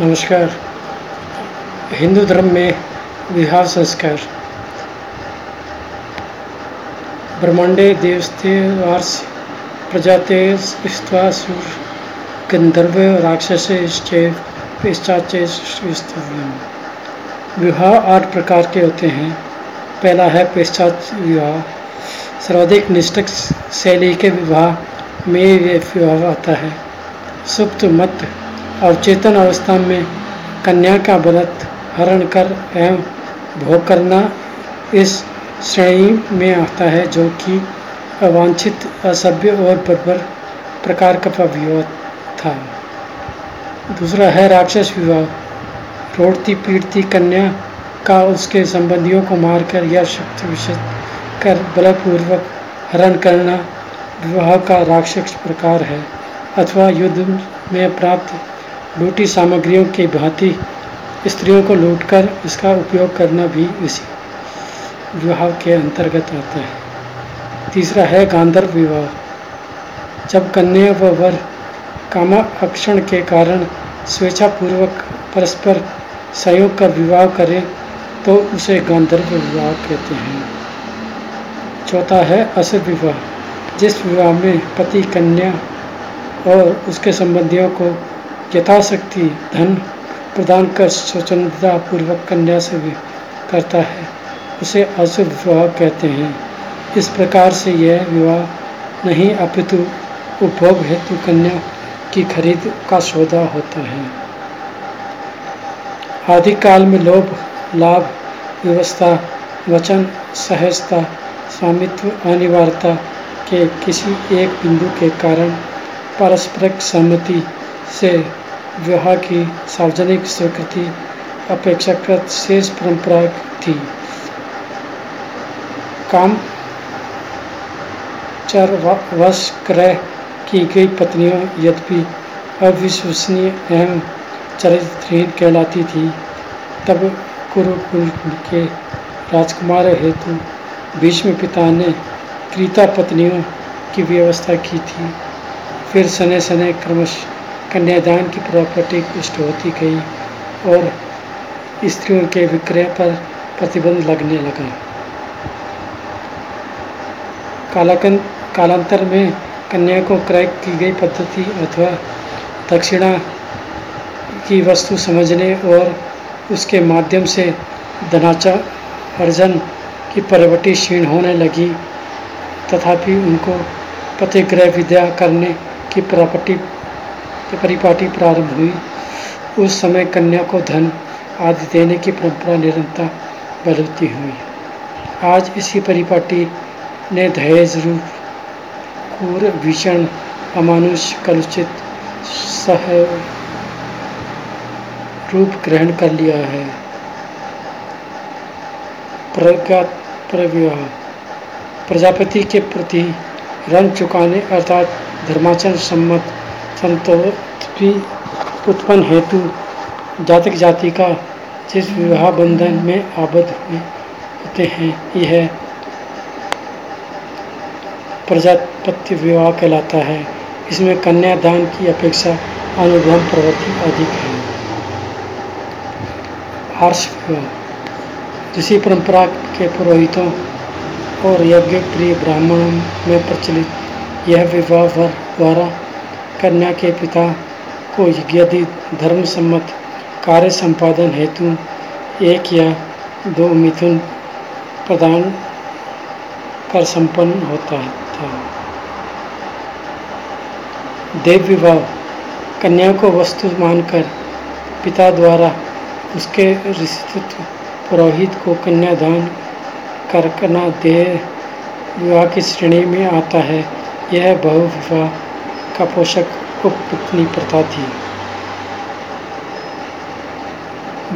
नमस्कार। हिंदू धर्म में विवाह संस्कार। ब्रह्मांडे देवस्ते वार्ष प्रजाते स्त्वासुर गंधर्व राक्षस विवाह आठ प्रकार के होते हैं। पहला है पेशाच विवाह। सर्वाधिक निष्ठक शैली के विवाह में यह विवाह आता है। सुप्त मत अवचेतन अवस्था में कन्या का व्रत हरण कर एवं भोग करना इस श्रेणी में आता है, जो कि अवांछित, असभ्य और बर्बर प्रकार का विवाह था। दूसरा है राक्षस विवाह। रोड़ती पीड़ती कन्या का उसके संबंधियों को मारकर या शक्ति विषित कर बलपूर्वक हरण करना विवाह का राक्षस प्रकार है, अथवा युद्ध में प्राप्त लूटी सामग्रियों की भांति स्त्रियों को लूटकर इसका उपयोग करना भी इसी विवाह के अंतर्गत आता है। तीसरा है गांधर्व विवाह। जब कन्या व वर कामा अक्षण के कारण स्वेच्छापूर्वक परस्पर सहयोग का विवाह करें तो उसे गांधर्व विवाह कहते हैं। चौथा है असर विवाह। जिस विवाह में पति कन्या और उसके संबंधियों को यथाशक्ति धन प्रदान कर स्वतंत्रता पूर्वक कन्या से करता है। उसे अशुभ विवाह कहते हैं। इस प्रकार से यह विवाह नहीं, अपितु उपभोग हेतु कन्या की खरीद का सौदा होता है। आदि काल में लोभ, लाभ, व्यवस्था, वचन, सहजता, स्वामित्व, अनिवार्यता के किसी एक बिंदु के कारण पारस्परिक सहमति से विवाह की सार्वजनिक स्वीकृति अपेक्षाकृत शेष परंपरा थी। काम चार वर्ष क्रय की गई पत्नियों यद्यपि अविश्वसनीय एवं चरित्रहीन कहलाती थी, तब कुरुकुल के राजकुमार हेतु भीष्म पिता ने क्रीता पत्नियों की व्यवस्था की थी। फिर सने सने क्रमश कन्यादान की प्रॉपर्टी पुष्ट होती गई और स्त्रियों के विक्रय पर प्रतिबंध लगने लगा। कालाकन कालांतर में कन्या को क्रय की गई पद्धति अथवा दक्षिणा की वस्तु समझने और उसके माध्यम से धनाचा अर्जन की प्रवृत्ति क्षीण होने लगी। तथापि उनको पतिग्रह विद्या करने की प्रॉपर्टी परिपाटी प्रारंभ हुई। उस समय कन्या को धन आदि देने की परंपरा निरंतर बढ़ती हुई। आज इसी परिपाटी ने दहेज रूप कूर भीषण, अमानुष कलुचित सह रूप ग्रहण कर लिया है। प्रविवाह प्रजापति के प्रति रंग चुकाने अर्थात धर्माचरण सम्मत संतोष उत्पन्न हेतु जातक जाति का जिस विवाह बंधन में आबद्ध हुए होते हैं, यह प्रजापत्य विवाह कहलाता है। इसमें कन्यादान की अपेक्षा अनुभव प्रवृत्ति अधिक है। आर्ष विवाह। जिसी परंपरा के पुरोहितों और यज्ञ प्रिय ब्राह्मणों में प्रचलित यह विवाह द्वारा कन्या के पिता को यदि धर्म सम्मत कार्य संपादन हेतु एक या दो मिथुन प्रदान कर संपन्न होता है था। देव विवाह। कन्या को वस्तु मानकर पिता द्वारा उसके ऋषित्व पुरोहित को कन्यादान करना देह विवाह की श्रेणी में आता है। यह बहुविवाह का पोषक उपपत्नी प्रथा थी?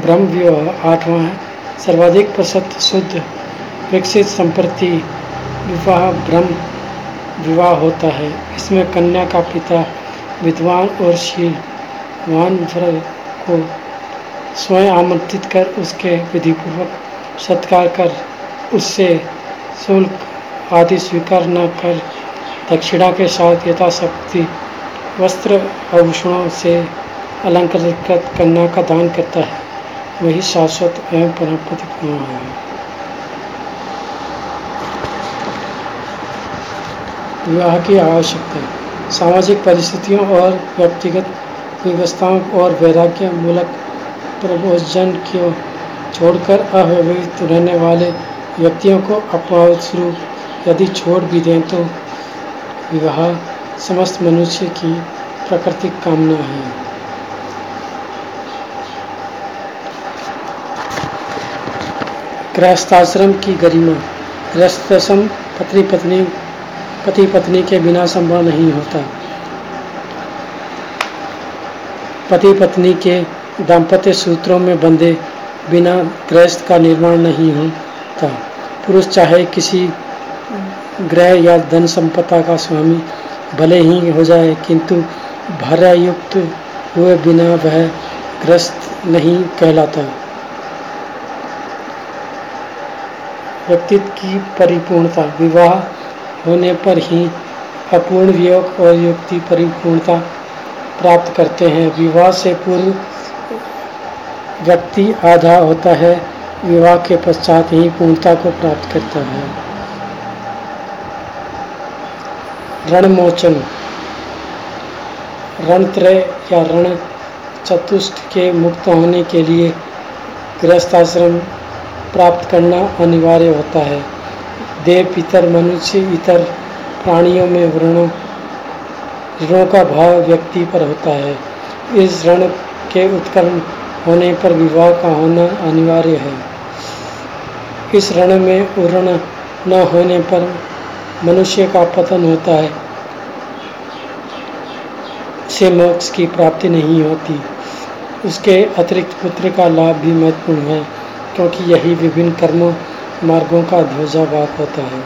ब्रह्म विवाह आठवां है। सर्वाधिक प्रसिद्ध शुद्ध विकसित संप्रति विवाह ब्रह्म विवाह होता है। इसमें कन्या का पिता विद्वान और शीलवान वर्ग को स्वयं आमंत्रित कर उसके विधिपूर्वक सत्कार कर, उससे शुल्क आदि स्वीकार न कर, दक्षिणा के साथ यथाशक्ति वस्त्र आभूषणों से अलंकृत कन्या का दान करता है। वही शाश्वत एवं परमपति है। विवाह की आवश्यकता। सामाजिक परिस्थितियों और व्यक्तिगत व्यवस्थाओं और वैराग्य मूलक प्रभोजन को छोड़कर अव्यवहित रहने वाले व्यक्तियों को अपवाद स्वरूप यदि छोड़ भी दें तो विवाह समस्त मनुष्य की प्राकृतिक कामना है। गृहस्थाश्रम की गरिमा गृहस्थाश्रम पत्नी पत्नी, पति पत्नी के बिना संभव नहीं होता। पति पत्नी के दाम्पत्य सूत्रों में बंधे बिना गृहस्थ का निर्माण नहीं होता। पुरुष चाहे किसी ग्रह या धन संपदा का स्वामी भले ही हो जाए, किंतु भार्यायुक्त हुए बिना वह ग्रस्त नहीं कहलाता। व्यक्तित्व की परिपूर्णता, विवाह होने पर ही अपूर्ण वियोग और युक्ति परिपूर्णता प्राप्त करते हैं। विवाह से पूर्व व्यक्ति आधा होता है, विवाह के पश्चात ही पूर्णता को प्राप्त करता है। रणमोचन। रणत्रय या रण चतुष्ट के मुक्त होने के लिए गृहस्थाश्रम प्राप्त करना अनिवार्य होता है। देव पितर, मनुष्य, इतर प्राणियों में वृणों ऋणों का भाव व्यक्ति पर होता है। इस ऋण के उत्कर्ण होने पर विवाह का होना अनिवार्य है। इस ऋण में उर्ण न होने पर मनुष्य का पतन होता है से मोक्ष की प्राप्ति नहीं होती। उसके अतिरिक्त पुत्र का लाभ भी महत्वपूर्ण है, क्योंकि यही विभिन्न कर्मों मार्गों का ध्वजाभाग होता है।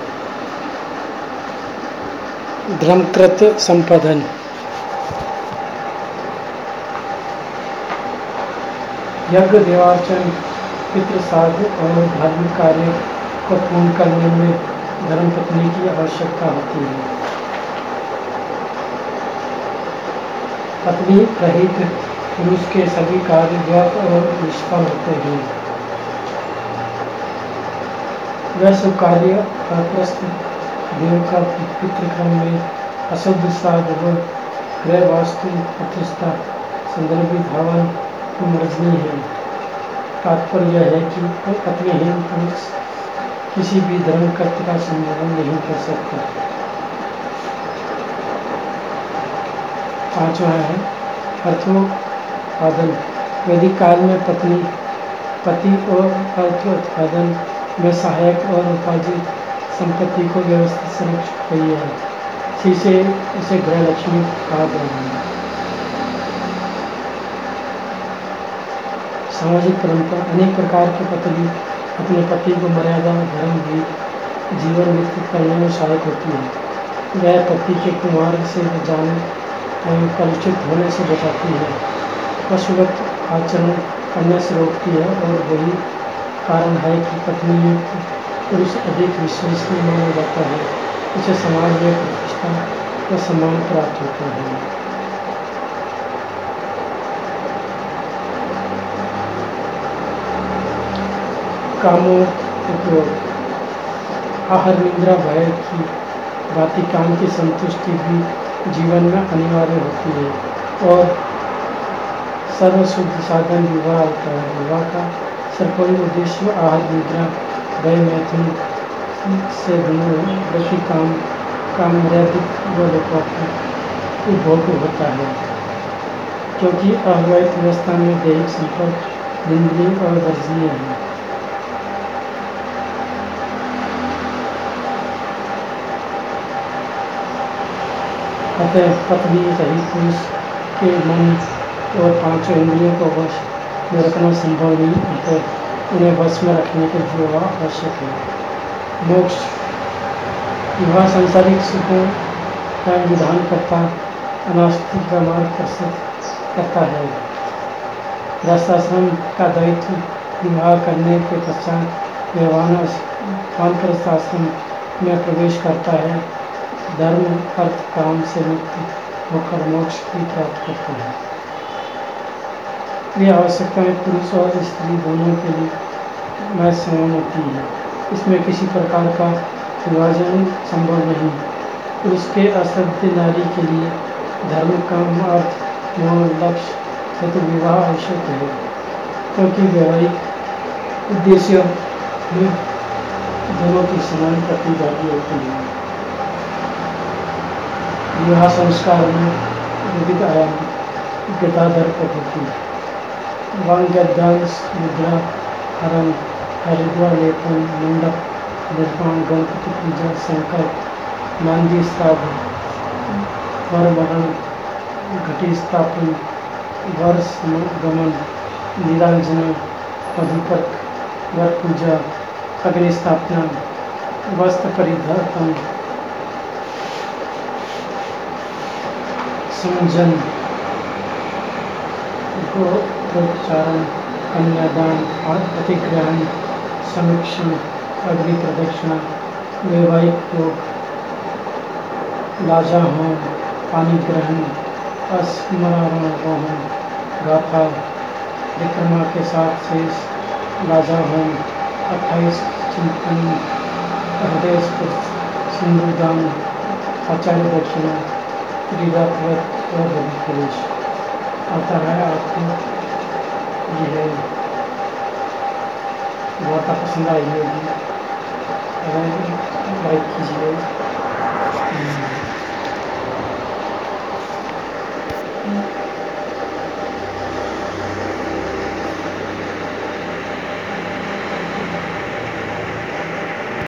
धर्मकृत संपादन। यज्ञ, देवार्चन पितृ और धार्मिक कार्य को पूर्ण करने में धर्मपत्नी की आवश्यकता होती है। पत्नी रहित पुरुष के सभी कार्य व्यर्थ और निष्फल होते हैं। वह सब कार्य देव का पितृक्रम में अशुद्ध साध व गृह वास्तु प्रतिष्ठा, संदर्भी, धावन मर्जनी है। तात्पर्य यह है कि पत्नीहीन पुरुष किसी भी धर्म कर्त का संबोधन नहीं कर सकता। पांचवा है अर्थोत्पादन वैदिक काल में पत्नी, पति और अर्थोत्पादन में सहायक और उपार्जित संपत्ति को व्यवस्थित संरक्षित हुई है, इसी, इसे गृह लक्ष्मी कहा गया है। सामाजिक परंपरा अनेक प्रकार के पत्नी अपने पति को मर्यादा में धर्म भी जीवन विकसित करने में सहायक होती है। वह पति के कुमार से जाने एवं कलुषित होने से बचाती है। पशुवत आचरण करने से रोकती है और वही कारण है कि पत्नी युक्त पुरुष अधिक विश्वसनीय माना जाता है। इसे समाज में प्रतिष्ठा व सम्मान प्राप्त होता है। कामों उपयोग आहार, निंद्रा, भय की बाती काम की संतुष्टि भी जीवन में अनिवार्य होती है और सर्वशुद्ध साधन विवाह होता है विवाह का सर्वोपरि उद्देश्य आहार, निद्रा, भय, मैथुन से प्रति काम काम मर्यादित उपभोग होता है। क्योंकि अवैध व्यवस्था में दैहिक संपर्क, निंदनीय और वर्जनीय है। अतः पत्नी सही पुरुष के मन और पाँचों इंद्रियों को वश में रखना संभव नहीं, अतः उन्हें बस में रखने के लिए वह आवश्यक है। मोक्ष। विवाह संसारिक सुखों का विधान करता अनास्तिक का मार्ग प्रस्तुत करता है। रसाश्रम का दायित्व विवाह करने के पश्चात व्यवहान आश्रम में प्रवेश करता है। धर्म, अर्थ, काम से मुक्त होकर मोक्ष की प्राप्त करता है। ये आवश्यकताएँ पुरुष और स्त्री दोनों के लिए मैं समान होती है। इसमें किसी प्रकार का विभाजन संभव नहीं। पुरुष के असभ्य नारी के लिए धर्म, काम, अर्थ एवं लक्ष्य हेतु विवाह आवश्यक है, क्योंकि व्यवहारिक उद्देश्य दोनों की समान प्रतिभागी होती है। विवाह संस्कार में विविध आयाम गदाधर पद्धति वांग्यदांश मुद्रा हरण, हरिद्वार, लेपन, मंडप, निर्माण, गणपति पूजा, संकल्प, नांदी श्राद्ध वर मरण, घटी स्थापन वर्ष गमन नीलांजना अधिपक वर पूजा अग्नि स्थापना वस्त्र परिधान संजन गोचारण कन्यादान प्रतिग्रहण, समीक्षण, अग्नि प्रदक्षिणा, वैवाहिक योग, लाजा होम, पानी ग्रहण स्मरण गाथा, विक्रमा के साथ शेष, लाजा होम, अट्ठाईस चिंतन, हृदय सिंधुदान आचार्य दक्षिणा E atleta todo de Cruz, Altamarato, direito. Voltar a o Sindaí, meu Deus. Ela vai que direito.